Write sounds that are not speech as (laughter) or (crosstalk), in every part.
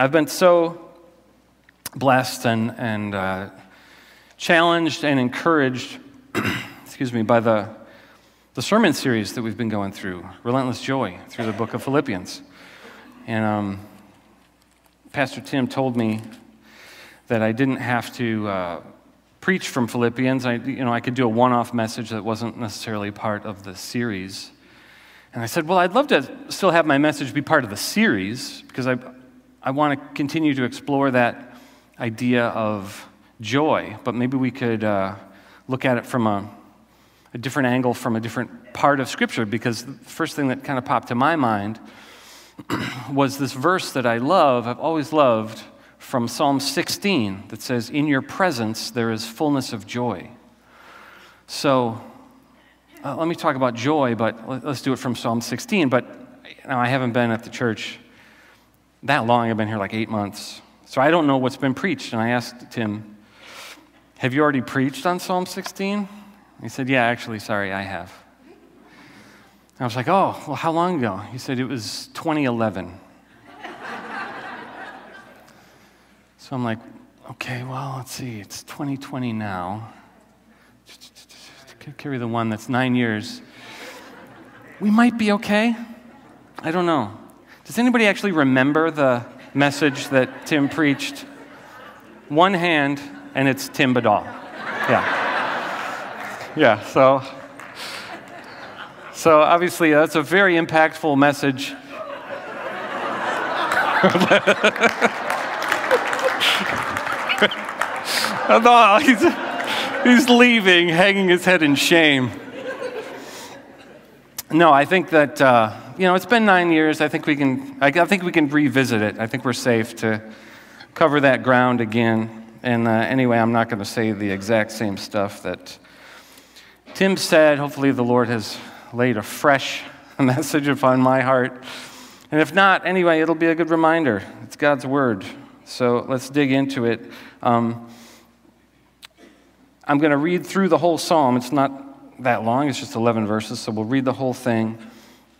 I've been so blessed and, and uh, challenged and encouraged, (clears throat) excuse me, by the, the sermon series that we've been going through, Relentless Joy, through the book of Philippians. And um, Pastor Tim told me that I didn't have to uh, preach from Philippians. I, you know, I could do a one-off message that wasn't necessarily part of the series. And I said, well, I'd love to still have my message be part of the series because I, I want to continue to explore that idea of joy, but maybe we could uh, look at it from a, a different angle, from a different part of Scripture, because the first thing that kind of popped to my mind (clears throat) was this verse that I love, I've always loved, from Psalm 16 that says, In your presence there is fullness of joy. So uh, let me talk about joy, but let's do it from Psalm 16. But know, I haven't been at the church that long. I've been here like eight months. So I don't know what's been preached. And I asked Tim, Have you already preached on Psalm 16? He said, Yeah, actually, sorry, I have. I was like, Oh, well, how long ago? He said, It was 2011. (laughs) so I'm like, Okay, well, let's see. It's 2020 now. Carry the one that's nine years. We might be okay. I don't know. Does anybody actually remember the message that Tim preached? One hand, and it's Tim Badal. Yeah. Yeah, so. So obviously, that's a very impactful message. (laughs) (laughs) he's, he's leaving, hanging his head in shame. No, I think that. Uh, you know, it's been nine years. I think we can, I, think we can revisit it. I think we're safe to cover that ground again. And uh, anyway, I'm not going to say the exact same stuff that Tim said. Hopefully, the Lord has laid a fresh (laughs) message upon my heart. And if not, anyway, it'll be a good reminder. It's God's word. So let's dig into it. Um, I'm going to read through the whole psalm. It's not that long, it's just 11 verses, so we'll read the whole thing.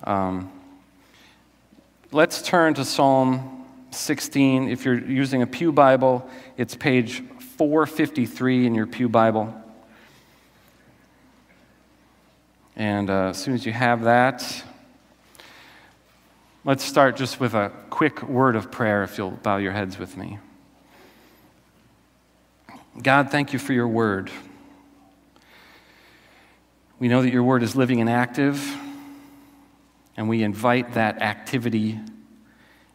Um, let's turn to Psalm 16. If you're using a Pew Bible, it's page 453 in your Pew Bible. And uh, as soon as you have that, let's start just with a quick word of prayer if you'll bow your heads with me. God, thank you for your word. We know that your word is living and active and we invite that activity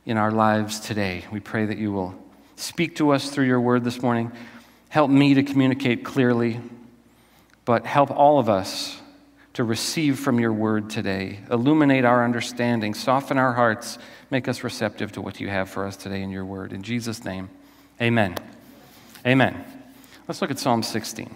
in our lives today. We pray that you will speak to us through your word this morning. Help me to communicate clearly, but help all of us to receive from your word today. Illuminate our understanding, soften our hearts, make us receptive to what you have for us today in your word. In Jesus' name, amen. Amen. Let's look at Psalm 16.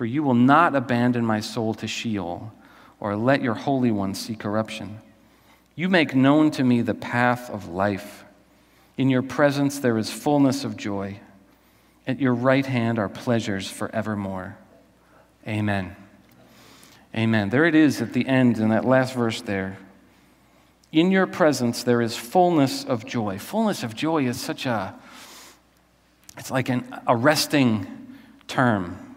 for you will not abandon my soul to Sheol, or let your Holy One see corruption. You make known to me the path of life. In your presence there is fullness of joy. At your right hand are pleasures forevermore. Amen. Amen. There it is at the end in that last verse there. In your presence there is fullness of joy. Fullness of joy is such a, it's like an arresting term.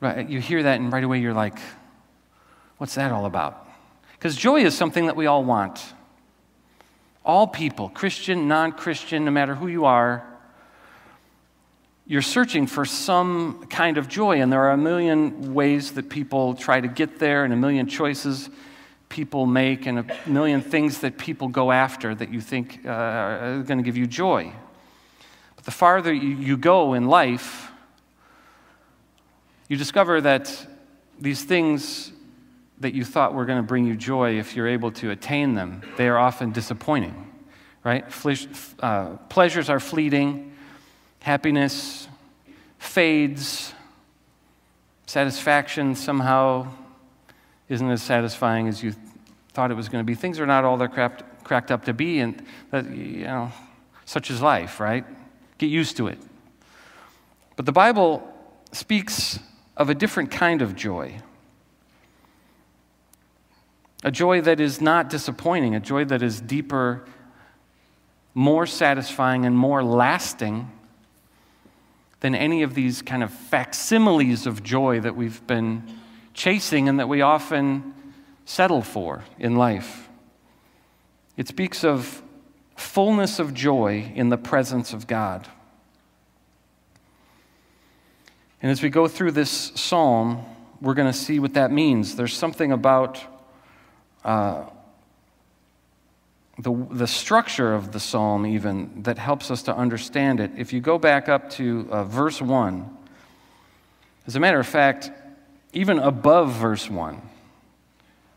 Right, you hear that, and right away you're like, what's that all about? Because joy is something that we all want. all people, Christian, non Christian, no matter who you are, you're searching for some kind of joy. And there are a million ways that people try to get there, and a million choices people make, and a million things that people go after that you think uh, are going to give you joy. But the farther you go in life, you discover that these things that you thought were going to bring you joy, if you're able to attain them, they are often disappointing, right? Uh, pleasures are fleeting, happiness fades, satisfaction somehow isn't as satisfying as you thought it was going to be. Things are not all they're cracked, cracked up to be, and that, you know, such is life, right? Get used to it. But the Bible speaks of a different kind of joy. A joy that is not disappointing, a joy that is deeper, more satisfying, and more lasting than any of these kind of facsimiles of joy that we've been chasing and that we often settle for in life. It speaks of fullness of joy in the presence of God. And as we go through this psalm, we're going to see what that means. There's something about uh, the, the structure of the psalm, even, that helps us to understand it. If you go back up to uh, verse 1, as a matter of fact, even above verse 1,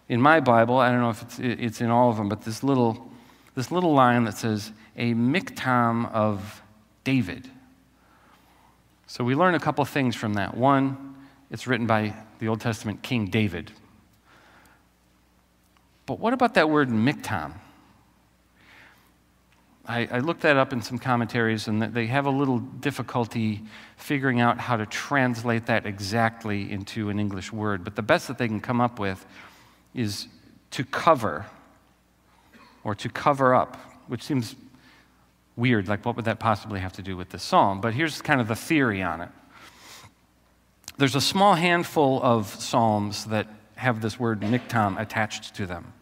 in my Bible, I don't know if it's, it's in all of them, but this little, this little line that says, a miktam of David. So we learn a couple things from that. One, it's written by the Old Testament King David. But what about that word miktam? I, I, looked that up in some commentaries, and they have a little difficulty figuring out how to translate that exactly into an English word. But the best that they can come up with is to cover or to cover up, which seems weird. Like, what would that possibly have to do with this psalm? But here's kind of the theory on it there's a small handful of psalms that have this word miktam attached to them.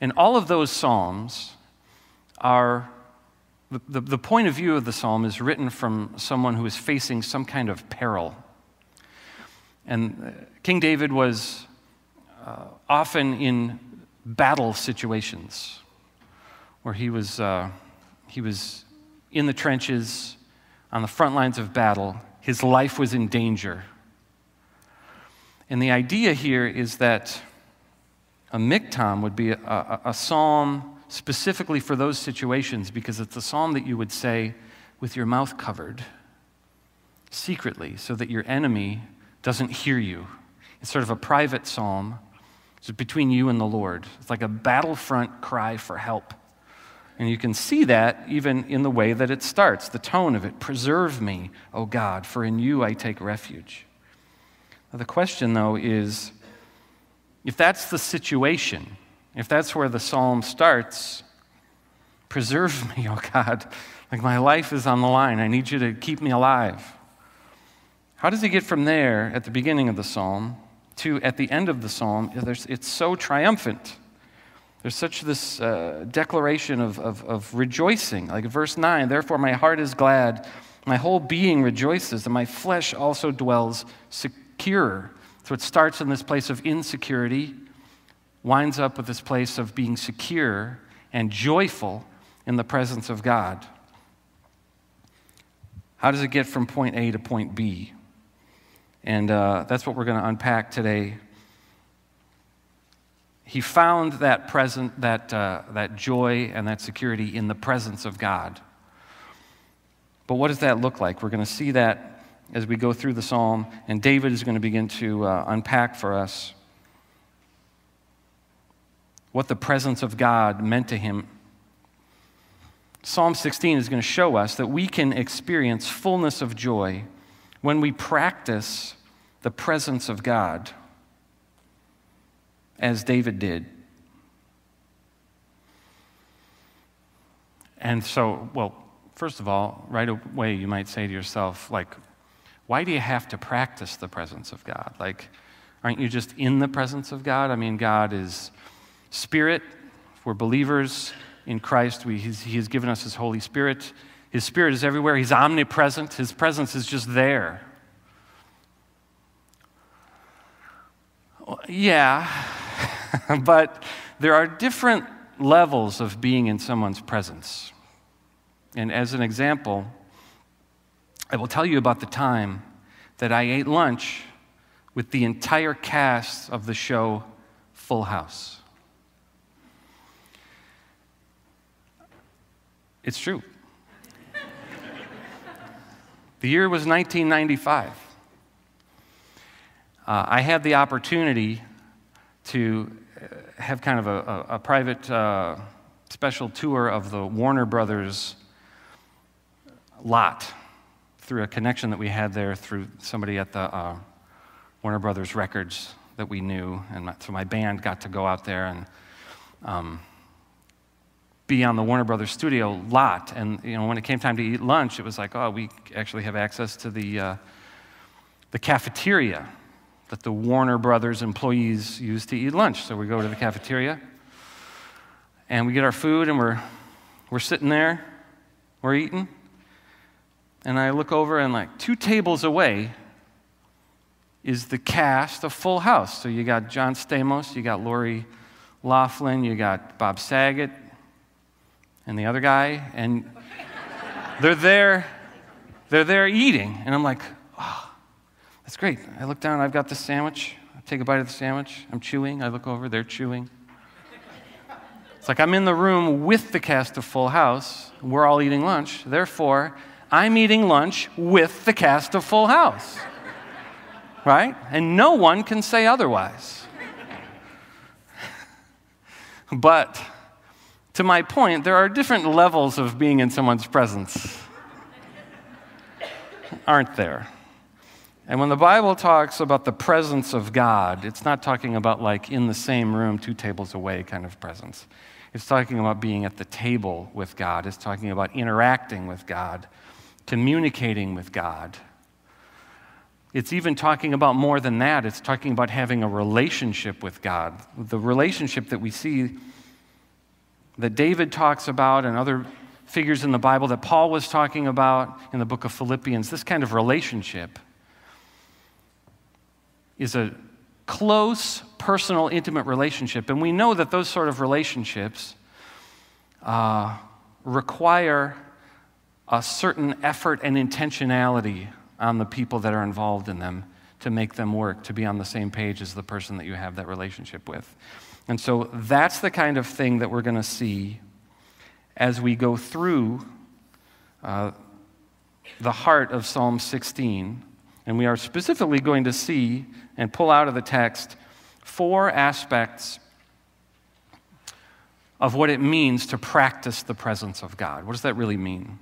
And all of those psalms are the, the, the, point of view of the psalm is written from someone who is facing some kind of peril. And uh, King David was uh, often in battle situations where he was, uh, he was in the trenches, on the front lines of battle. His life was in danger. And the idea here is that a miktam would be a, a, a psalm specifically for those situations because it's a psalm that you would say with your mouth covered secretly so that your enemy doesn't hear you. It's sort of a private psalm. It's between you and the Lord. It's like a battlefront cry for help. And you can see that even in the way that it starts, the tone of it. Preserve me, O God, for in you I take refuge. Now, the question, though, is if that's the situation, if that's where the psalm starts, preserve me, O God. Like my life is on the line. I need you to keep me alive. How does he get from there at the beginning of the psalm to at the end of the psalm? It's so triumphant. There's such this uh, declaration of, of, of rejoicing. Like verse 9, therefore my heart is glad, my whole being rejoices, and my flesh also dwells secure. So it starts in this place of insecurity winds up with this place of being secure and joyful in the presence of God. How does it get from point A to point B? And uh, that's what we're going to unpack today. He found that present, that, uh, that joy and that security in the presence of God. But what does that look like? We're going to see that as we go through the psalm, and David is going to begin to uh, unpack for us what the presence of God meant to him. Psalm 16 is going to show us that we can experience fullness of joy when we practice the presence of God, as David did. And so, well, first of all, right away, you might say to yourself, like, why do you have to practice the presence of God? Like, aren't you just in the presence of God? I mean, God is Spirit, if we're believers, in Christ. We, he has given us His Holy Spirit. His Spirit is everywhere, He's omnipresent. His presence is just there. Yeah, (laughs) but there are different levels of being in someone's presence. And as an example, I will tell you about the time that I ate lunch with the entire cast of the show Full House. It's true. (laughs) the year was 1995. Uh, I had the opportunity to have kind of a, a, a private uh, special tour of the Warner Brothers lot through a connection that we had there through somebody at the uh, Warner Brothers Records that we knew. And so my band got to go out there and um, be on the Warner Brothers studio lot. And you know, when it came time to eat lunch, it was like, oh, we actually have access to the, uh, the cafeteria that the Warner Brothers employees use to eat lunch. So we go to the cafeteria and we get our food and we're, we're sitting there, we're eating. And I look over and like two tables away is the cast of Full House. So you got John Stamos, you got Lori Loughlin, you got Bob Saget, and the other guy, and (laughs) they're there, they're there eating. And I'm like, oh, that's great. I look down, I've got the sandwich. I take a bite of the sandwich. I'm chewing. I look over, they're chewing. It's like I'm in the room with the cast of Full House. We're all eating lunch. Therefore, I'm eating lunch with the cast of Full House. Right? And no one can say otherwise. (laughs) but to my point, there are different levels of being in someone's presence, aren't there? And when the Bible talks about the presence of God, it's not talking about like in the same room, two tables away kind of presence. It's talking about being at the table with God. It's talking about interacting with God, communicating with God. It's even talking about more than that. It's talking about having a relationship with God. The relationship that we see that David talks about and other figures in the Bible that Paul was talking about in the book of Philippians, this kind of relationship is a close, personal, intimate relationship. And we know that those sort of relationships uh, require a certain effort and intentionality on the people that are involved in them to make them work, to be on the same page as the person that you have that relationship with. And so that's the kind of thing that we're going to see as we go through uh, the heart of Psalm 16. And we are specifically going to see and pull out of the text four aspects of what it means to practice the presence of God. What does that really mean?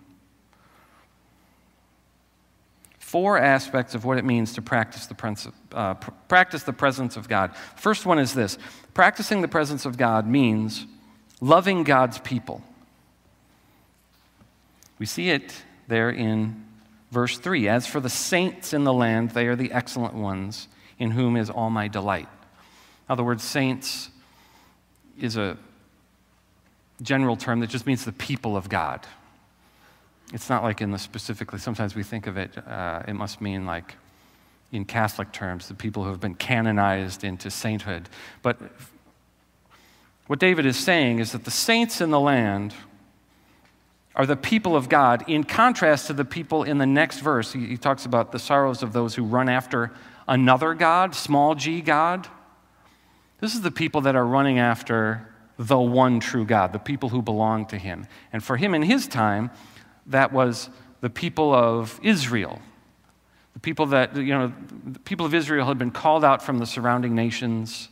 Four aspects of what it means to practice the, uh, pr- practice the presence of God. First one is this practicing the presence of God means loving God's people. We see it there in verse 3. As for the saints in the land, they are the excellent ones in whom is all my delight. Now, the word saints is a general term that just means the people of God. It's not like in the specifically, sometimes we think of it, uh, it must mean like in Catholic terms, the people who have been canonized into sainthood. But what David is saying is that the saints in the land are the people of God, in contrast to the people in the next verse. He, he talks about the sorrows of those who run after another God, small g God. This is the people that are running after the one true God, the people who belong to him. And for him in his time, that was the people of Israel. The people that, you know, the people of Israel had been called out from the surrounding nations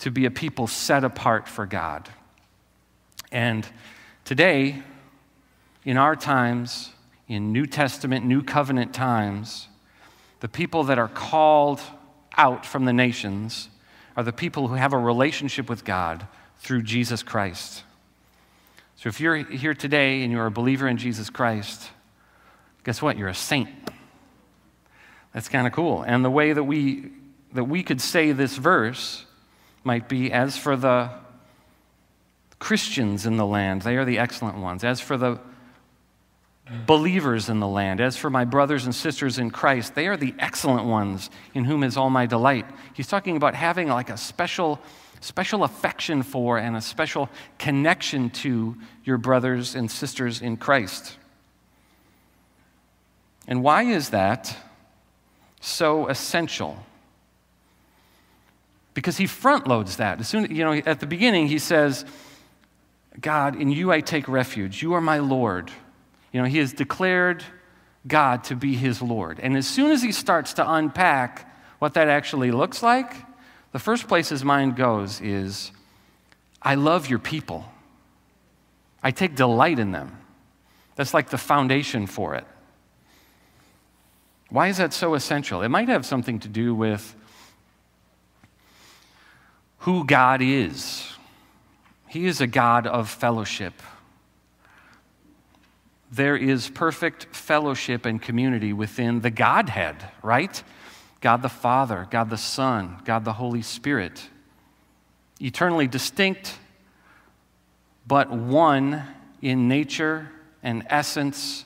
to be a people set apart for God. And today, in our times, in New Testament, New Covenant times, the people that are called out from the nations are the people who have a relationship with God through Jesus Christ. So if you're here today and you're a believer in Jesus Christ, guess what? You're a saint. That's kind of cool. And the way that we that we could say this verse might be as for the Christians in the land, they are the excellent ones. As for the believers in the land, as for my brothers and sisters in Christ, they are the excellent ones in whom is all my delight. He's talking about having like a special special affection for and a special connection to your brothers and sisters in Christ. And why is that so essential? Because he front loads that. As soon, you know, at the beginning he says, God, in you I take refuge. You are my Lord. You know, he has declared God to be his Lord. And as soon as he starts to unpack what that actually looks like, the first place his mind goes is, I love your people. I take delight in them. That's like the foundation for it. Why is that so essential? It might have something to do with who God is. He is a God of fellowship. There is perfect fellowship and community within the Godhead, right? God the Father, God the Son, God the Holy Spirit. Eternally distinct, but one in nature and essence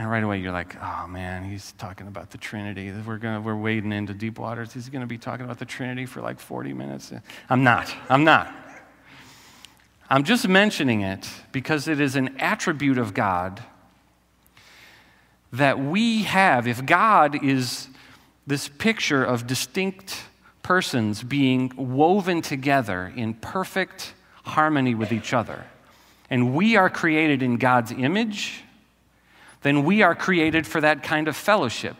and right away, you're like, oh man, he's talking about the Trinity. We're, gonna, we're wading into deep waters. He's going to be talking about the Trinity for like 40 minutes. I'm not. I'm not. I'm just mentioning it because it is an attribute of God that we have. If God is this picture of distinct persons being woven together in perfect harmony with each other, and we are created in God's image then we are created for that kind of fellowship.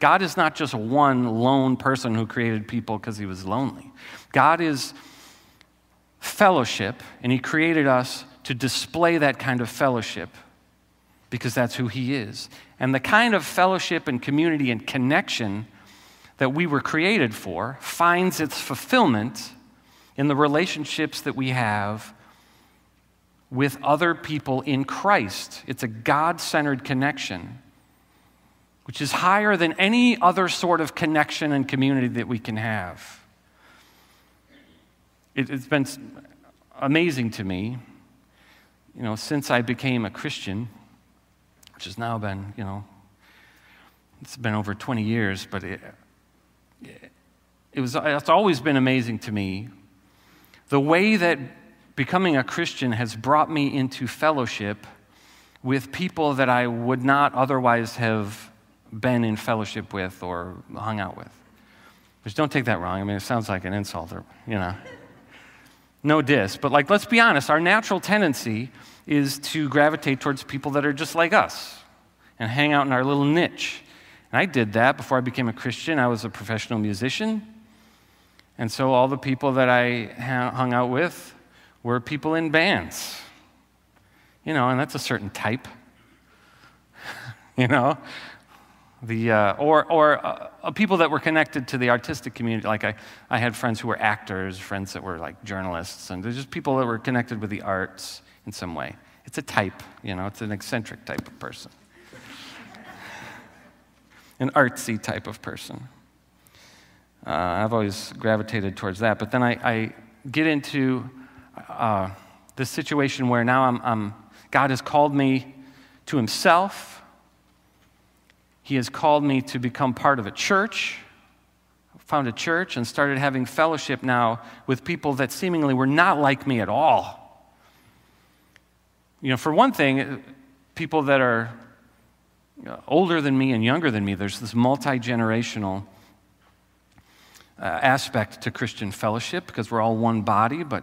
God is not just one lone person who created people because he was lonely. God is fellowship, and he created us to display that kind of fellowship because that's who he is. And the kind of fellowship and community and connection that we were created for finds its fulfillment in the relationships that we have with other people in Christ. It's a God centered connection, which is higher than any other sort of connection and community that we can have. It, has been amazing to me, you know, since I became a Christian, which has now been, you know, it's been over 20 years, but it, it was, it's always been amazing to me the way that becoming a Christian has brought me into fellowship with people that I would not otherwise have been in fellowship with or hung out with. Which don't take that wrong. I mean, it sounds like an insult, or, you know. No diss, but like, let's be honest, our natural tendency is to gravitate towards people that are just like us and hang out in our little niche. And I did that before I became a Christian. I was a professional musician. And so all the people that I hung out with were people in bands. You know, and that's a certain type. (laughs) you know? The, uh, or or uh, uh, people that were connected to the artistic community. Like I, I had friends who were actors, friends that were like journalists, and there's just people that were connected with the arts in some way. It's a type, you know, it's an eccentric type of person, an artsy type of person. Uh, I've always gravitated towards that. But then I, I get into uh, this situation where now I'm, I'm, God has called me to Himself. He has called me to become part of a church. Found a church and started having fellowship now with people that seemingly were not like me at all. You know, for one thing, people that are older than me and younger than me, there's this multi generational uh, aspect to Christian fellowship because we're all one body, but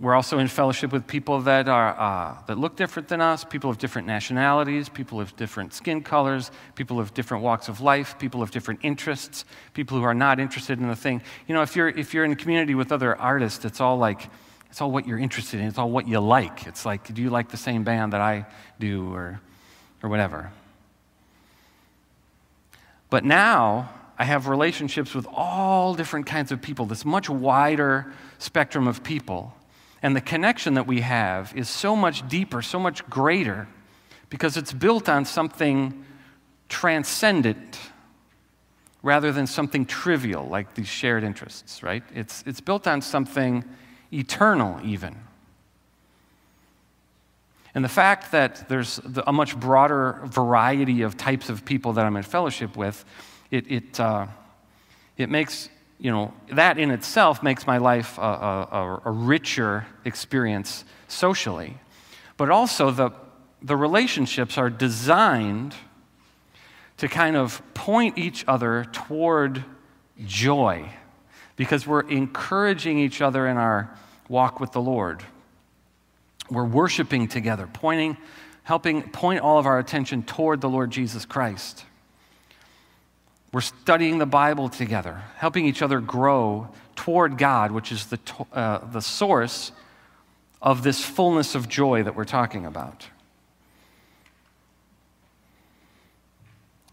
we're also in fellowship with people that, are, uh, that look different than us, people of different nationalities, people of different skin colors, people of different walks of life, people of different interests, people who are not interested in the thing. You know, if you're, if you're in a community with other artists, it's all like, it's all what you're interested in, it's all what you like. It's like, do you like the same band that I do or, or whatever? But now, I have relationships with all different kinds of people, this much wider spectrum of people. And the connection that we have is so much deeper, so much greater, because it's built on something transcendent. rather than something trivial like these shared interests, right? It's, it's built on something eternal, even. And the fact that there's a much broader variety of types of people that I'm in fellowship with, it, it, uh, it makes, you know, that in itself makes my life a, a, a richer experience socially. But also, the, the relationships are designed to kind of point each other toward joy because we're encouraging each other in our walk with the Lord. We're worshiping together, pointing, helping point all of our attention toward the Lord Jesus Christ. We're studying the Bible together, helping each other grow toward God, which is the, uh, the source of this fullness of joy that we're talking about.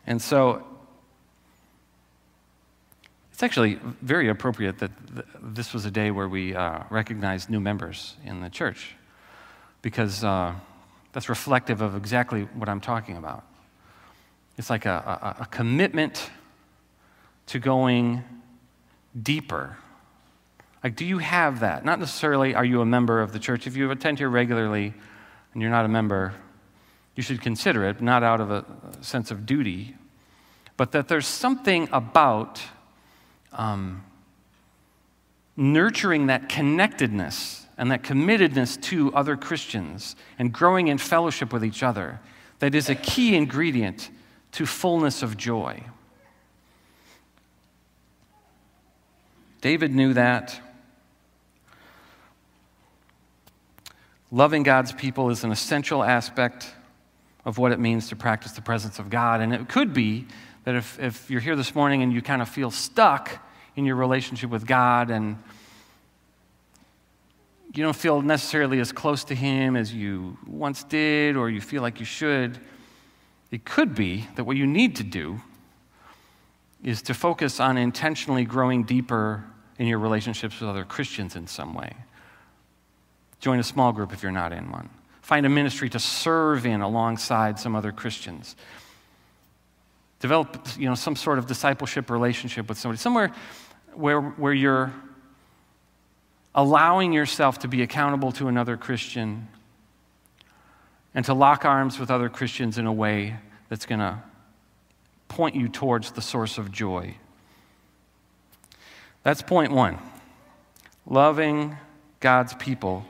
And so it's actually very appropriate that this was a day where we uh, recognized new members in the church because uh, that's reflective of exactly what I'm talking about. It's like a, a, a commitment to going deeper. Like, do you have that? Not necessarily are you a member of the church. If you attend here regularly and you're not a member, you should consider it, not out of a sense of duty, but that there's something about um, nurturing that connectedness and that committedness to other Christians and growing in fellowship with each other that is a key ingredient to fullness of joy. David knew that. Loving God's people is an essential aspect of what it means to practice the presence of God. And it could be that if, if you're here this morning and you kind of feel stuck in your relationship with God and you don't feel necessarily as close to Him as you once did or you feel like you should, it could be that what you need to do is to focus on intentionally growing deeper in your relationships with other Christians in some way. Join a small group if you're not in one. Find a ministry to serve in alongside some other Christians. Develop you know, some sort of discipleship relationship with somebody, somewhere where, where you're allowing yourself to be accountable to another Christian and to lock arms with other Christians in a way that's going to point you towards the source of joy. That's point one. Loving God's people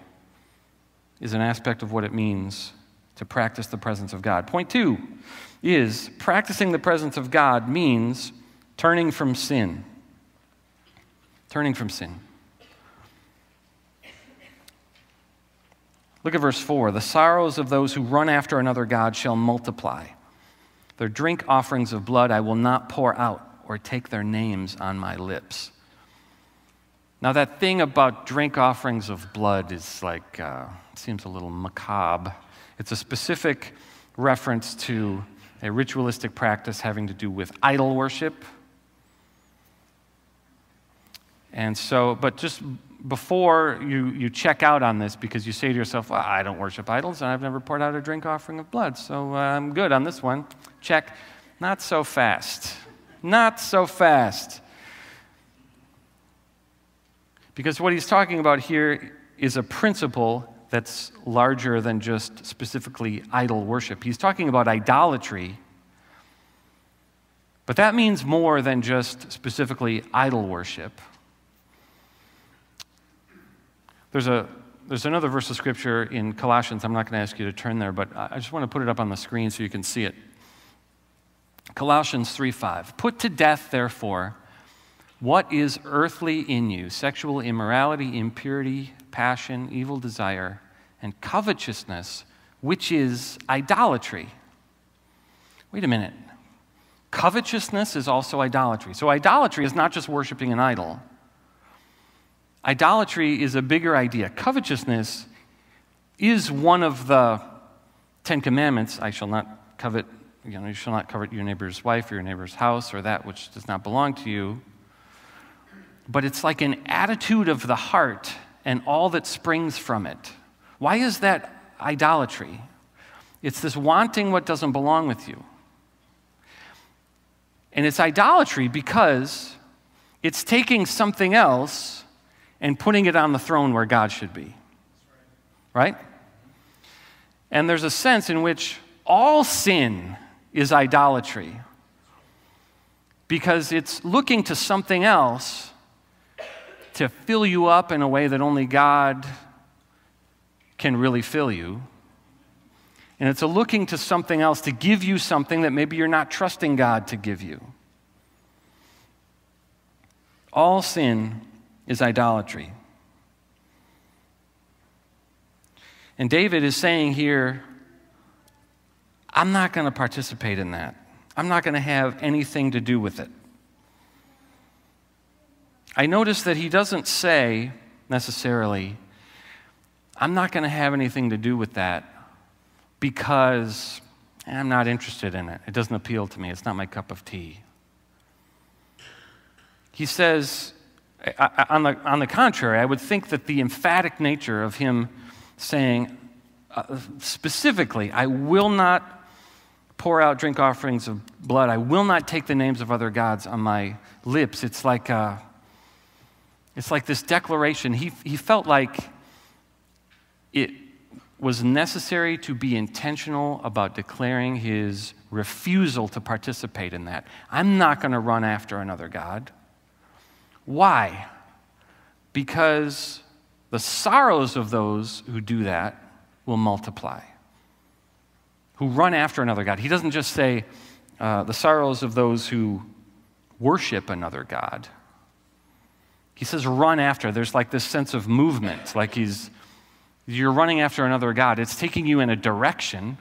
is an aspect of what it means to practice the presence of God. Point two is practicing the presence of God means turning from sin. Turning from sin. Look at verse 4. The sorrows of those who run after another God shall multiply. Their drink offerings of blood I will not pour out or take their names on my lips. Now, that thing about drink offerings of blood is like, uh, seems a little macabre. It's a specific reference to a ritualistic practice having to do with idol worship. And so, but just before you, you check out on this, because you say to yourself, well, I don't worship idols and I've never poured out a drink offering of blood, so uh, I'm good on this one. Check. Not so fast. Not so fast. Because what he's talking about here is a principle that's larger than just specifically idol worship. He's talking about idolatry, but that means more than just specifically idol worship. There's, a, there's another verse of scripture in Colossians. I'm not going to ask you to turn there, but I just want to put it up on the screen so you can see it. Colossians 3:5. Put to death, therefore, what is earthly in you sexual immorality, impurity, passion, evil desire, and covetousness, which is idolatry. Wait a minute. Covetousness is also idolatry. So, idolatry is not just worshiping an idol. Idolatry is a bigger idea. Covetousness is one of the Ten Commandments I shall not covet, you know, you shall not covet your neighbor's wife or your neighbor's house or that which does not belong to you but it's like an attitude of the heart and all that springs from it. Why is that idolatry? It's this wanting what doesn't belong with you. And it's idolatry because it's taking something else and putting it on the throne where God should be. Right? And there's a sense in which all sin is idolatry because it's looking to something else to fill you up in a way that only God can really fill you. And it's a looking to something else to give you something that maybe you're not trusting God to give you. All sin is idolatry. And David is saying here, I'm not going to participate in that. I'm not going to have anything to do with it. I notice that he doesn't say necessarily, I'm not going to have anything to do with that because I'm not interested in it. It doesn't appeal to me. It's not my cup of tea. He says, on the, on the contrary, I would think that the emphatic nature of him saying, uh, specifically, I will not pour out drink offerings of blood. I will not take the names of other gods on my lips. It's like, uh, it's like this declaration. He, he felt like it was necessary to be intentional about declaring his refusal to participate in that. I'm not going to run after another God. Why? Because the sorrows of those who do that will multiply who run after another God. He doesn't just say uh, the sorrows of those who worship another God. He says run after. There's like this sense of movement, like he's you're running after another God. It's taking you in a direction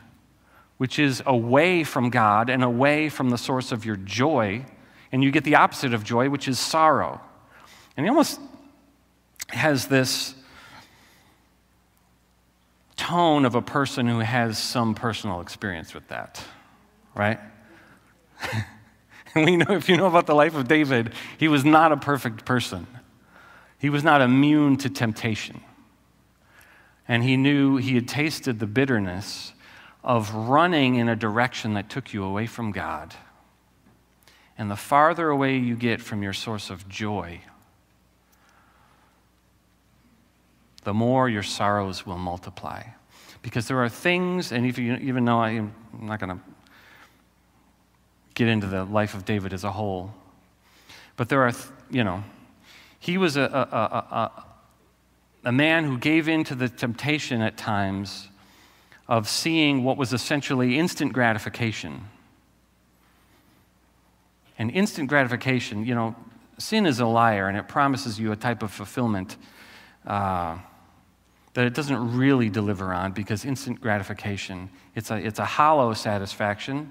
which is away from God and away from the source of your joy, and you get the opposite of joy, which is sorrow. And he almost has this tone of a person who has some personal experience with that, right? (laughs) and we know, if you know about the life of David, he was not a perfect person. He was not immune to temptation. And he knew he had tasted the bitterness of running in a direction that took you away from God. And the farther away you get from your source of joy, the more your sorrows will multiply. Because there are things, and if you even know I'm not going to get into the life of David as a whole, but there are, you know, he was a, a, a, a man who gave in to the temptation at times of seeing what was essentially instant gratification. And instant gratification, you know, sin is a liar and it promises you a type of fulfillment. Uh, that it doesn't really deliver on because instant gratification, it's a, it's a hollow satisfaction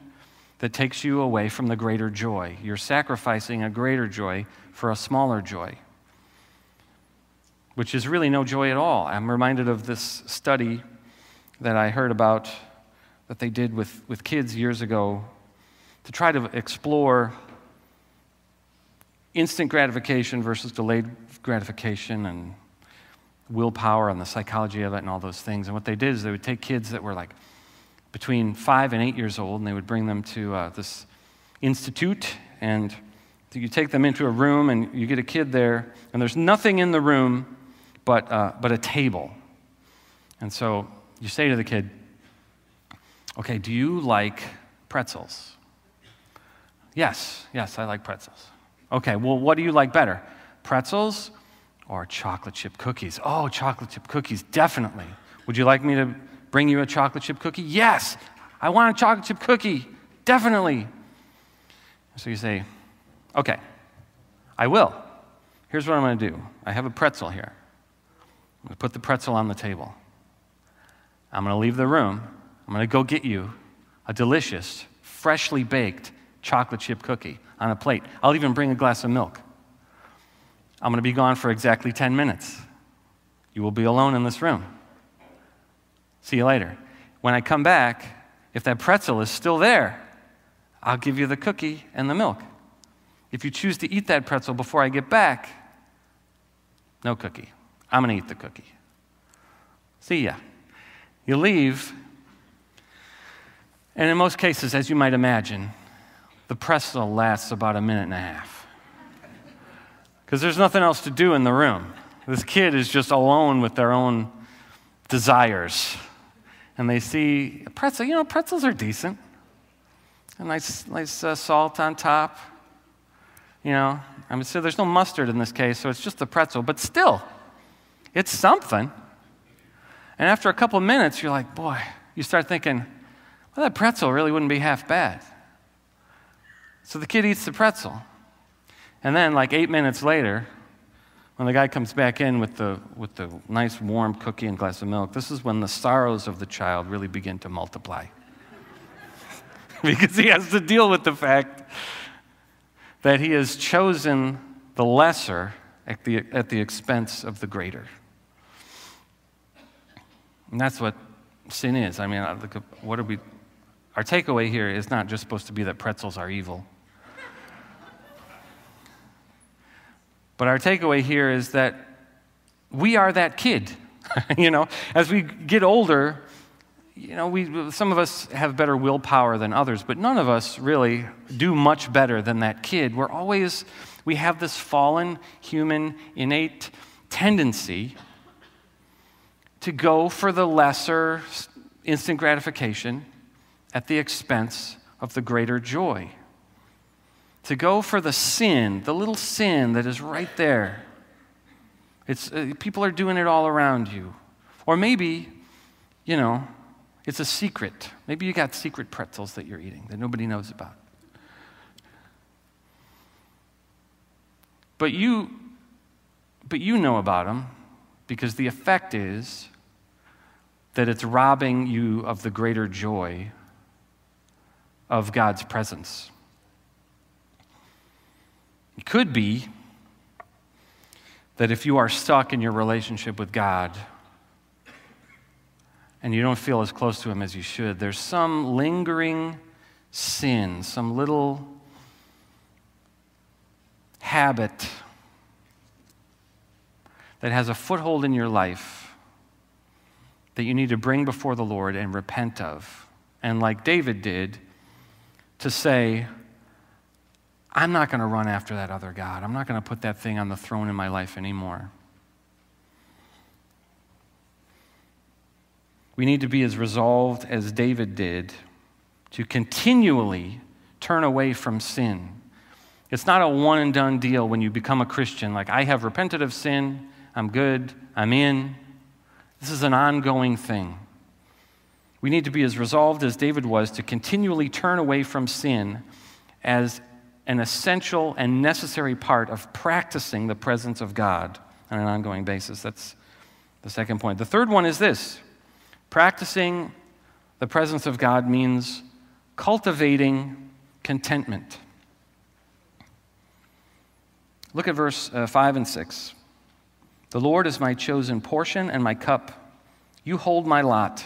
that takes you away from the greater joy. You're sacrificing a greater joy for a smaller joy, which is really no joy at all. I'm reminded of this study that I heard about that they did with, with kids years ago to try to explore instant gratification versus delayed gratification and willpower and the psychology of it and all those things. And what they did is they would take kids that were like between five and eight years old and they would bring them to uh, this institute and you take them into a room and you get a kid there and there's nothing in the room but, uh, but a table. And so you say to the kid, okay, do you like pretzels? Yes, yes, I like pretzels. Okay, well, what do you like better? Pretzels or chocolate chip cookies. Oh, chocolate chip cookies, definitely. Would you like me to bring you a chocolate chip cookie? Yes, I want a chocolate chip cookie, definitely. So you say, okay, I will. Here's what I'm going to do I have a pretzel here. I'm going to put the pretzel on the table. I'm going to leave the room. I'm going to go get you a delicious, freshly baked chocolate chip cookie on a plate. I'll even bring a glass of milk. I'm going to be gone for exactly 10 minutes. You will be alone in this room. See you later. When I come back, if that pretzel is still there, I'll give you the cookie and the milk. If you choose to eat that pretzel before I get back, no cookie. I'm going to eat the cookie. See ya. You leave, and in most cases, as you might imagine, the pretzel lasts about a minute and a half. Because there's nothing else to do in the room. This kid is just alone with their own desires. And they see a pretzel. You know, pretzels are decent. A nice, nice uh, salt on top. You know, I mean, so there's no mustard in this case, so it's just the pretzel. But still, it's something. And after a couple minutes, you're like, boy, you start thinking, well, that pretzel really wouldn't be half bad. So the kid eats the pretzel. And then, like eight minutes later, when the guy comes back in with the, with the nice warm cookie and glass of milk, this is when the sorrows of the child really begin to multiply. (laughs) because he has to deal with the fact that he has chosen the lesser at the, at the expense of the greater. And that's what sin is. I mean, what are we? Our takeaway here is not just supposed to be that pretzels are evil. But our takeaway here is that we are that kid. (laughs) you know, as we get older, you know, we, some of us have better willpower than others, but none of us really do much better than that kid. We're always, we have this fallen human innate tendency to go for the lesser instant gratification at the expense of the greater joy to go for the sin, the little sin that is right there. It's, uh, people are doing it all around you. Or maybe, you know, it's a secret. Maybe you got secret pretzels that you're eating that nobody knows about. But you, but you know about them because the effect is that it's robbing you of the greater joy of God's presence. It could be that if you are stuck in your relationship with God and you don't feel as close to Him as you should, there's some lingering sin, some little habit that has a foothold in your life that you need to bring before the Lord and repent of. And like David did, to say, I'm not going to run after that other God. I'm not going to put that thing on the throne in my life anymore. We need to be as resolved as David did to continually turn away from sin. It's not a one and done deal when you become a Christian, like, I have repented of sin, I'm good, I'm in. This is an ongoing thing. We need to be as resolved as David was to continually turn away from sin as an essential and necessary part of practicing the presence of God on an ongoing basis. That's the second point. The third one is this practicing the presence of God means cultivating contentment. Look at verse uh, 5 and 6. The Lord is my chosen portion and my cup. You hold my lot.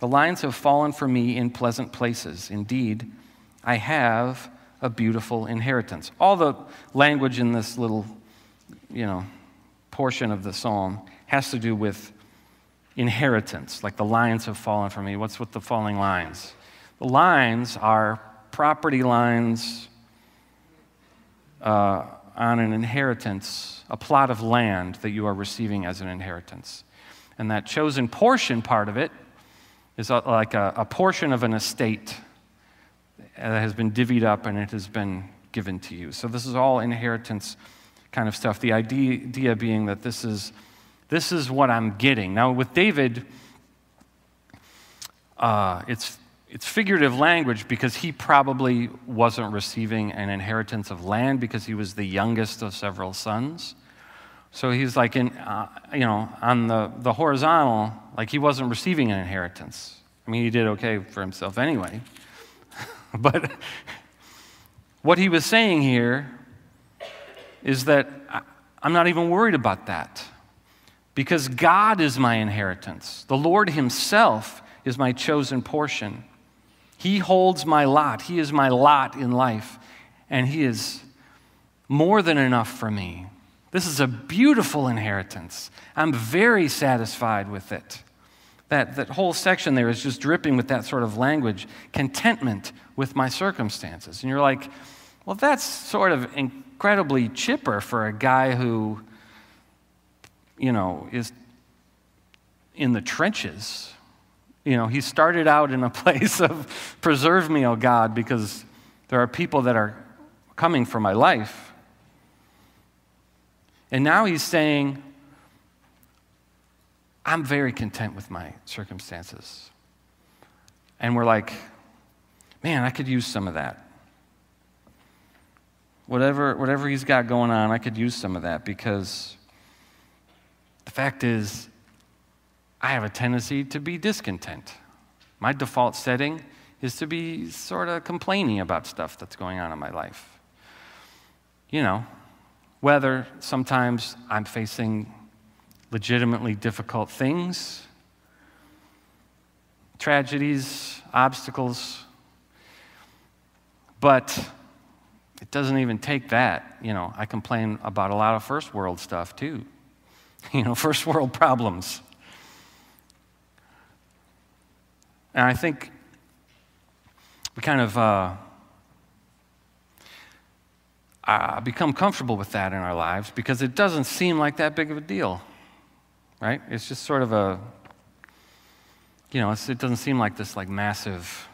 The lines have fallen for me in pleasant places. Indeed, I have a beautiful inheritance. All the language in this little, you know, portion of the psalm has to do with inheritance, like the lines have fallen for me. What's with the falling lines? The lines are property lines uh, on an inheritance, a plot of land that you are receiving as an inheritance. And that chosen portion part of it is like a, a portion of an estate that has been divvied up and it has been given to you. So this is all inheritance kind of stuff. The idea being that this is this is what I'm getting. Now with David, uh, it's it's figurative language because he probably wasn't receiving an inheritance of land because he was the youngest of several sons. So he's like in, uh, you know, on the, the horizontal, like he wasn't receiving an inheritance. I mean, he did okay for himself anyway. (laughs) But what he was saying here is that I'm not even worried about that because God is my inheritance. The Lord Himself is my chosen portion. He holds my lot, He is my lot in life, and He is more than enough for me. This is a beautiful inheritance. I'm very satisfied with it. That, that whole section there is just dripping with that sort of language contentment with my circumstances. And you're like, well, that's sort of incredibly chipper for a guy who, you know, is in the trenches. You know, he started out in a (laughs) place of preserve me, oh God, because there are people that are coming for my life. And now he's saying, I'm very content with my circumstances. And we're like, man, I could use some of that. Whatever, whatever he's got going on, I could use some of that because the fact is, I have a tendency to be discontent. My default setting is to be sort of complaining about stuff that's going on in my life. You know, whether sometimes I'm facing legitimately difficult things, tragedies, obstacles, but it doesn't even take that. You know, I complain about a lot of first world stuff too. (laughs) You know, first world problems. And I think we kind of uh, uh, become comfortable with that in our lives because it doesn't seem like that big of a deal, right? It's just sort of a, you know, it doesn't seem like this like massive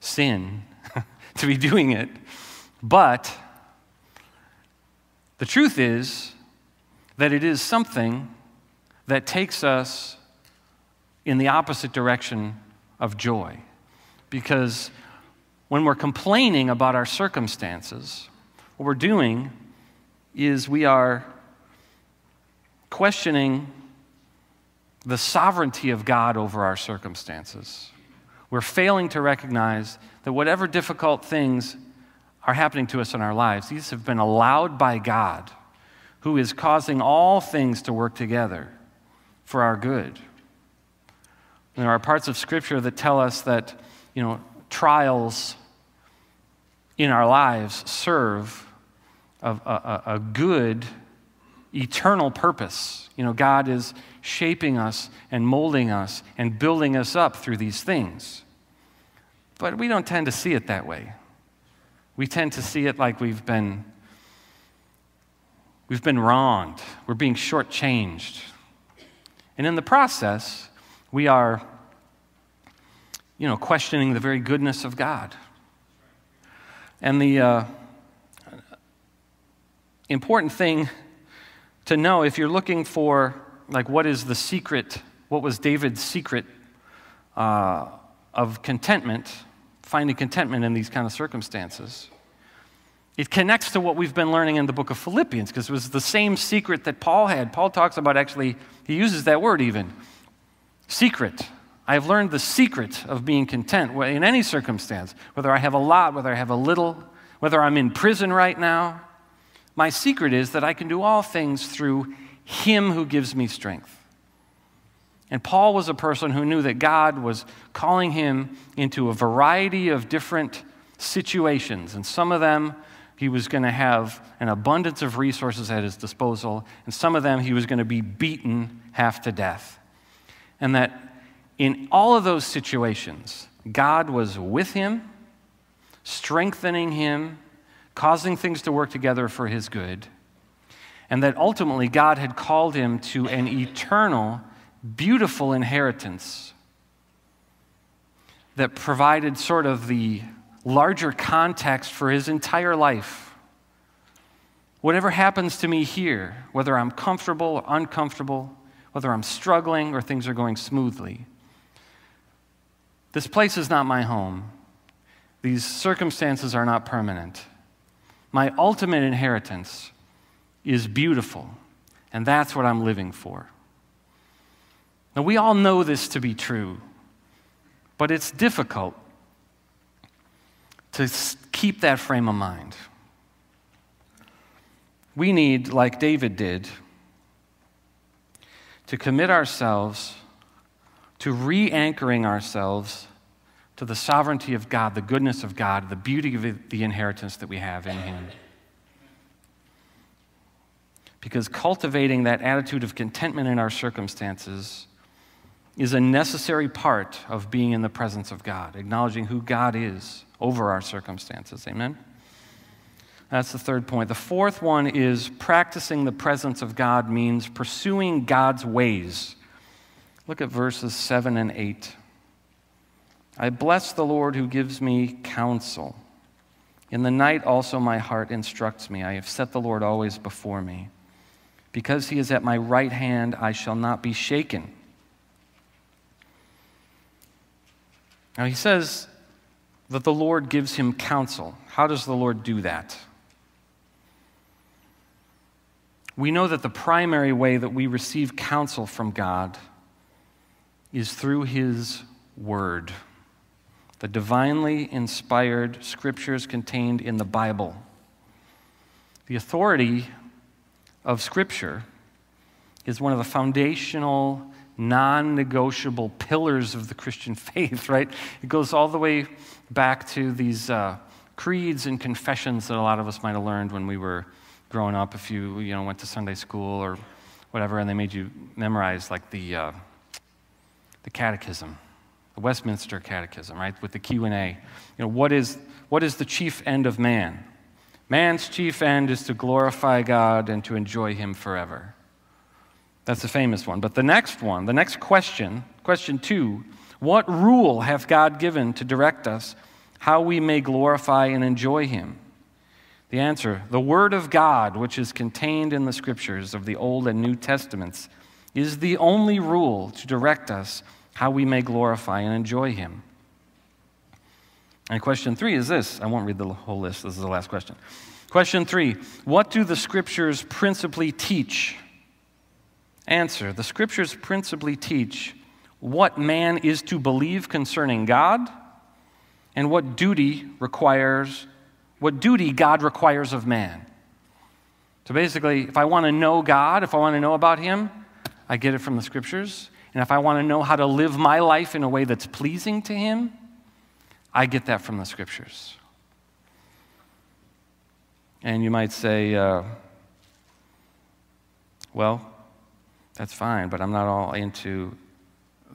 sin (laughs) to be doing it. But the truth is that it is something that takes us in the opposite direction of joy. Because when we're complaining about our circumstances, what we're doing is we are questioning the sovereignty of God over our circumstances. We're failing to recognize that whatever difficult things are happening to us in our lives, these have been allowed by God, who is causing all things to work together for our good. And there are parts of Scripture that tell us that, you know, trials in our lives serve a, a, a good, eternal purpose. You know, God is shaping us and molding us and building us up through these things. But we don't tend to see it that way. We tend to see it like we've been we've been wronged. We're being shortchanged. And in the process, we are you know, questioning the very goodness of God. And the uh, important thing to know if you're looking for, like, what is the secret, what was David's secret uh, of contentment, finding contentment in these kind of circumstances, it connects to what we've been learning in the book of Philippians, because it was the same secret that Paul had. Paul talks about actually, he uses that word even secret. I have learned the secret of being content in any circumstance, whether I have a lot, whether I have a little, whether I'm in prison right now. My secret is that I can do all things through Him who gives me strength. And Paul was a person who knew that God was calling him into a variety of different situations. And some of them, he was going to have an abundance of resources at his disposal. And some of them, he was going to be beaten half to death. And that in all of those situations, God was with him, strengthening him, causing things to work together for his good, and that ultimately God had called him to an eternal, beautiful inheritance that provided sort of the larger context for his entire life. Whatever happens to me here, whether I'm comfortable or uncomfortable, whether I'm struggling or things are going smoothly, this place is not my home. These circumstances are not permanent. My ultimate inheritance is beautiful, and that's what I'm living for. Now, we all know this to be true, but it's difficult to keep that frame of mind. We need, like David did, to commit ourselves to re anchoring ourselves to the sovereignty of God, the goodness of God, the beauty of the inheritance that we have in Him. Because cultivating that attitude of contentment in our circumstances is a necessary part of being in the presence of God, acknowledging who God is over our circumstances. Amen? That's the third point. The fourth one is practicing the presence of God means pursuing God's ways. Look at verses 7 and 8. I bless the Lord who gives me counsel. In the night also my heart instructs me. I have set the Lord always before me. Because he is at my right hand, I shall not be shaken. Now he says that the Lord gives him counsel. How does the Lord do that? We know that the primary way that we receive counsel from God is through his word, the divinely inspired scriptures contained in the Bible. The authority of scripture is one of the foundational non negotiable pillars of the Christian (laughs) faith, right? It goes all the way back to these uh, creeds and confessions that a lot of us might have learned when we were growing up, if you, you know, went to Sunday school or whatever, and they made you memorize like the, uh, the catechism, the Westminster Catechism, right, with the Q&A. You know, what is, what is the chief end of man? Man's chief end is to glorify God and to enjoy Him forever. That's a famous one. But the next one, the next question, question two, what rule hath God given to direct us how we may glorify and enjoy Him? The answer the Word of God, which is contained in the Scriptures of the Old and New Testaments, is the only rule to direct us how we may glorify and enjoy Him. And question three is this I won't read the whole list, this is the last question. Question three What do the Scriptures principally teach? Answer The scriptures principally teach what man is to believe concerning God and what duty requires, what duty God requires of man. So basically, if I want to know God, if I want to know about Him, I get it from the scriptures. And if I want to know how to live my life in a way that's pleasing to Him, I get that from the scriptures. And you might say, uh, well, that's fine, but I'm not all into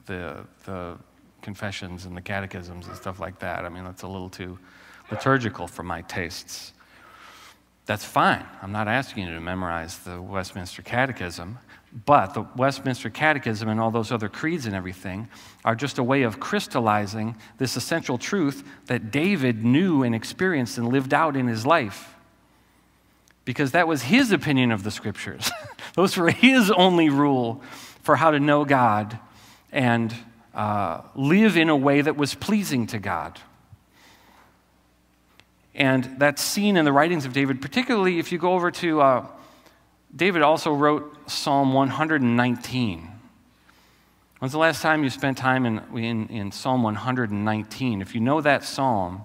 the, the confessions and the catechisms and stuff like that. I mean, that's a little too liturgical for my tastes. That's fine. I'm not asking you to memorize the Westminster Catechism, but the Westminster Catechism and all those other creeds and everything are just a way of crystallizing this essential truth that David knew and experienced and lived out in his life because that was his opinion of the scriptures. (laughs) Those were his only rule for how to know God and uh, live in a way that was pleasing to God. And that's seen in the writings of David, particularly if you go over to, uh, David also wrote Psalm 119. When's the last time you spent time in, in, in Psalm 119? If you know that psalm,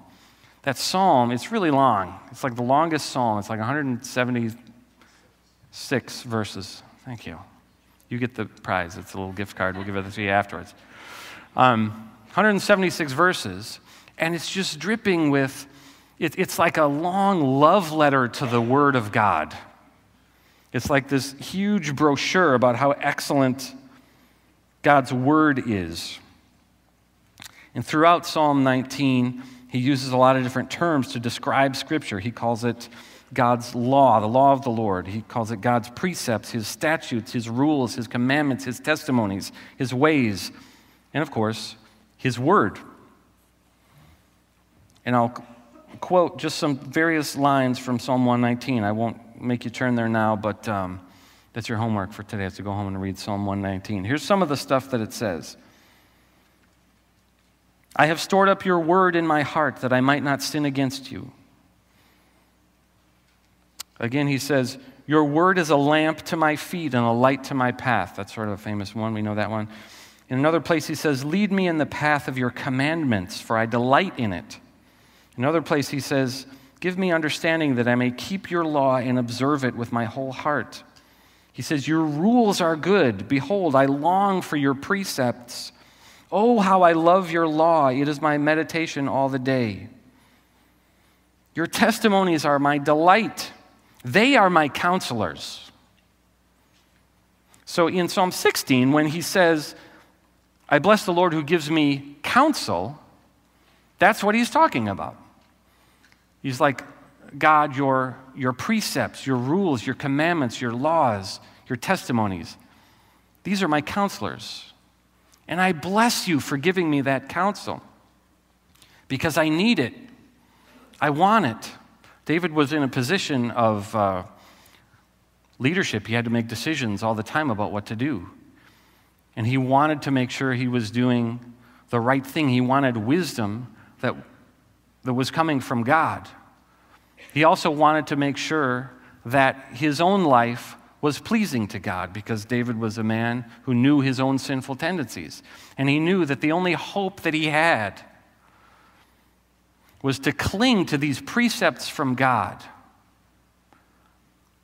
that psalm, it's really long. It's like the longest psalm. It's like 176 verses. Thank you. You get the prize. It's a little gift card. We'll give it to you afterwards. Um, 176 verses, and it's just dripping with, it, it's like a long love letter to the Word of God. It's like this huge brochure about how excellent God's Word is. And throughout Psalm 19, he uses a lot of different terms to describe Scripture. He calls it God's law, the law of the Lord. He calls it God's precepts, His statutes, His rules, His commandments, His testimonies, His ways, and of course, His word. And I'll quote just some various lines from Psalm 119. I won't make you turn there now, but um, that's your homework for today, is to go home and read Psalm 119. Here's some of the stuff that it says. I have stored up your word in my heart that I might not sin against you. Again, he says, Your word is a lamp to my feet and a light to my path. That's sort of a famous one. We know that one. In another place, he says, Lead me in the path of your commandments, for I delight in it. In another place, he says, Give me understanding that I may keep your law and observe it with my whole heart. He says, Your rules are good. Behold, I long for your precepts. Oh, how I love your law. It is my meditation all the day. Your testimonies are my delight, they are my counselors. So in Psalm 16, when he says, I bless the Lord who gives me counsel, that's what he's talking about. He's like, God, your, your precepts, your rules, your commandments, your laws, your testimonies, these are my counselors. And I bless you for giving me that counsel because I need it. I want it. David was in a position of uh, leadership. He had to make decisions all the time about what to do. And he wanted to make sure he was doing the right thing. He wanted wisdom that, that was coming from God. He also wanted to make sure that his own life was pleasing to God because David was a man who knew his own sinful tendencies. And he knew that the only hope that he had was to cling to these precepts from God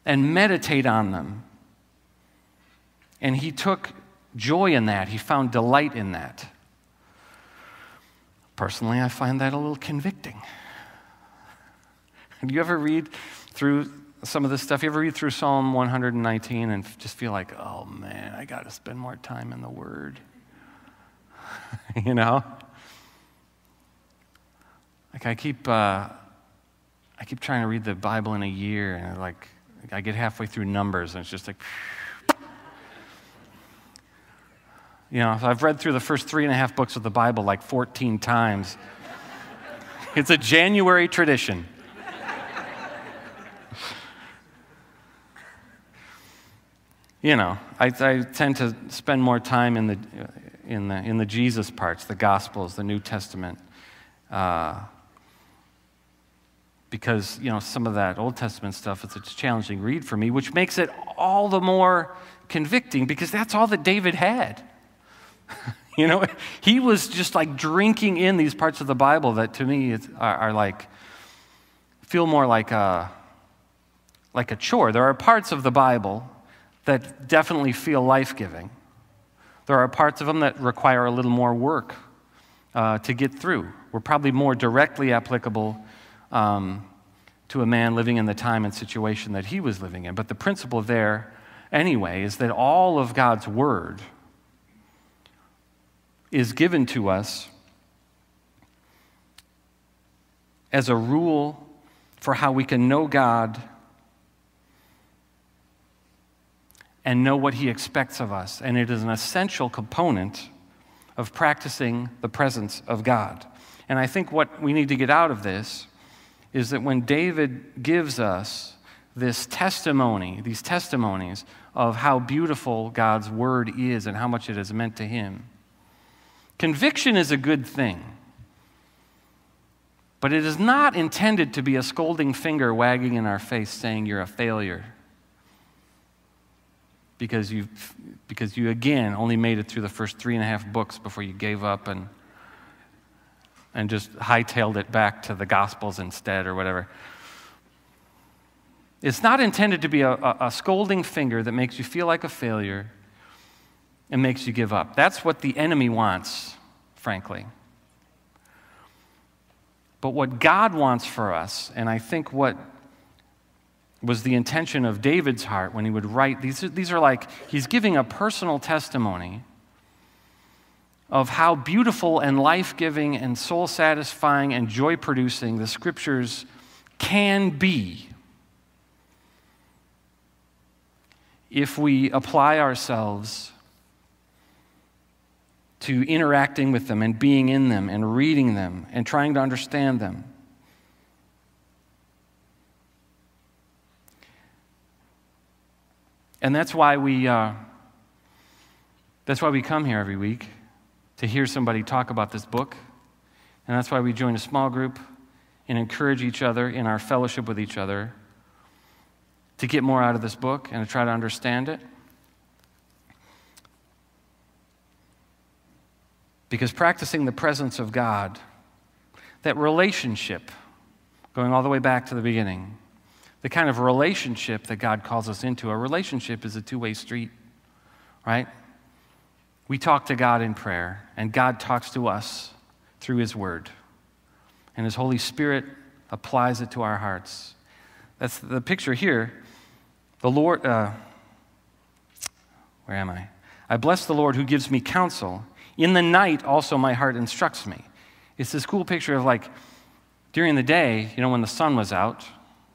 and meditate on them. And he took joy in that, he found delight in that. Personally, I find that a little convicting. Do you ever read through some of this stuff. You ever read through Psalm 119 and just feel like, oh man, I got to spend more time in the Word? (laughs) you know? Like I keep, uh, I keep trying to read the Bible in a year, and like I get halfway through Numbers, and it's just like, you know, I've read through the first three and a half books of the Bible like 14 times. it's a January tradition. you know, I, I, tend to spend more time in the, in, the, in the Jesus parts, the Gospels, the New Testament, uh, because, you know, some of that Old Testament stuff is a challenging read for me, which makes it all the more convicting because that's all that David had. (laughs) you know, he was just like drinking in these parts of the Bible that to me are, are like, feel more like a, like a chore. There are parts of the Bible that definitely feel life giving. There are parts of them that require a little more work uh, to get through. We're probably more directly applicable um, to a man living in the time and situation that he was living in. But the principle there, anyway, is that all of God's Word is given to us as a rule for how we can know God and know what He expects of us. And it is an essential component of practicing the presence of God. And I think what we need to get out of this is that when David gives us this testimony, these testimonies of how beautiful God's word is and how much it has meant to him, conviction is a good thing. But it is not intended to be a scolding finger wagging in our face saying you're a failure because you, because you again only made it through the first three and a half books before you gave up and, and just hightailed it back to the Gospels instead or whatever. It's not intended to be a, a, a scolding finger that makes you feel like a failure and makes you give up. That's what the enemy wants, frankly. But what God wants for us, and I think what was the intention of David's heart when he would write. These are, these are like, he's giving a personal testimony of how beautiful and life giving and soul satisfying and joy producing the scriptures can be if we apply ourselves to interacting with them and being in them and reading them and trying to understand them. And that's why we, uh, that's why we come here every week to hear somebody talk about this book. And that's why we join a small group and encourage each other in our fellowship with each other to get more out of this book and to try to understand it. Because practicing the presence of God, that relationship, going all the way back to the beginning, the kind of relationship that God calls us into. A relationship is a two way street, right? We talk to God in prayer, and God talks to us through His Word. And His Holy Spirit applies it to our hearts. That's the picture here. The Lord, uh, where am I? I bless the Lord who gives me counsel. In the night, also, my heart instructs me. It's this cool picture of like during the day, you know, when the sun was out,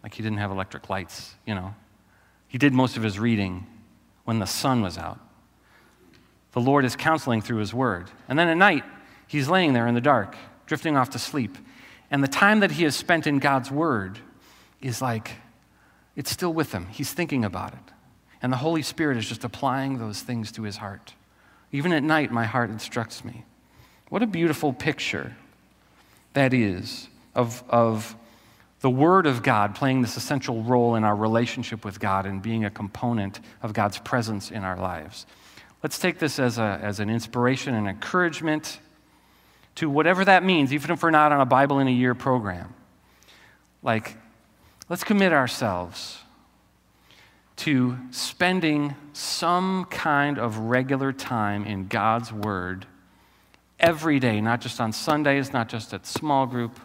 like he didn't have electric lights, you know. He did most of his reading when the sun was out. The Lord is counseling through his word. And then at night, he's laying there in the dark, drifting off to sleep. And the time that he has spent in God's word is like, it's still with him. He's thinking about it. And the Holy Spirit is just applying those things to his heart. Even at night, my heart instructs me. What a beautiful picture that is of, of the Word of God playing this essential role in our relationship with God and being a component of God's presence in our lives. Let's take this as, a, as an inspiration and encouragement to whatever that means, even if we're not on a Bible in a year program. Like, let's commit ourselves to spending some kind of regular time in God's Word every day, not just on Sundays, not just at small group,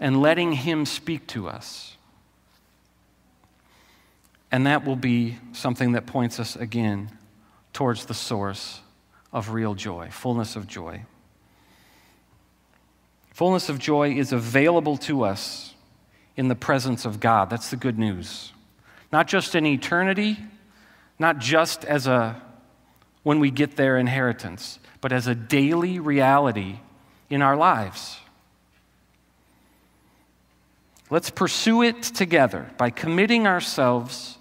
and letting Him speak to us. And that will be something that points us again towards the source of real joy, fullness of joy. Fullness of joy is available to us in the presence of God. That's the good news. Not just in eternity, not just as a when we get their inheritance, but as a daily reality in our lives. Let's pursue it together by committing ourselves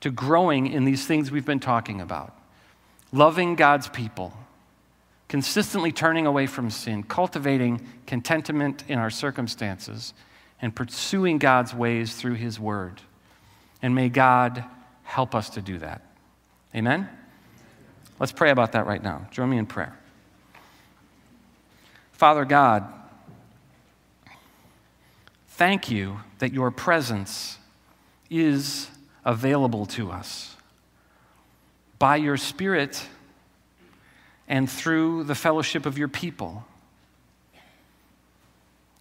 to growing in these things we've been talking about loving God's people, consistently turning away from sin, cultivating contentment in our circumstances, and pursuing God's ways through His Word. And may God help us to do that. Amen? Let's pray about that right now. Join me in prayer. Father God, thank you that your presence is available to us by your Spirit and through the fellowship of your people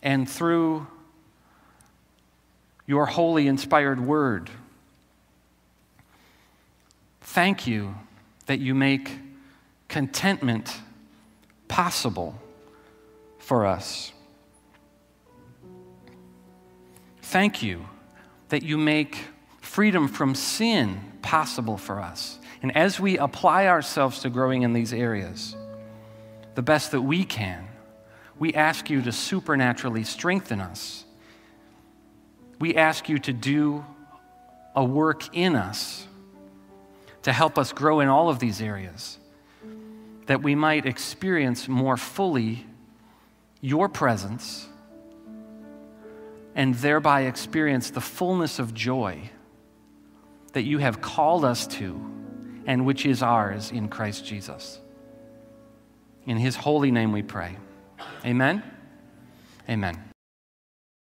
and through your holy, inspired word. Thank you that you make contentment possible for us. Thank you that you make freedom from sin possible for us. And as we apply ourselves to growing in these areas, the best that we can, we ask you to supernaturally strengthen us. We ask you to do a work in us to help us grow in all of these areas, that we might experience more fully your presence and thereby experience the fullness of joy that you have called us to and which is ours in Christ Jesus. In his holy name we pray. Amen. Amen.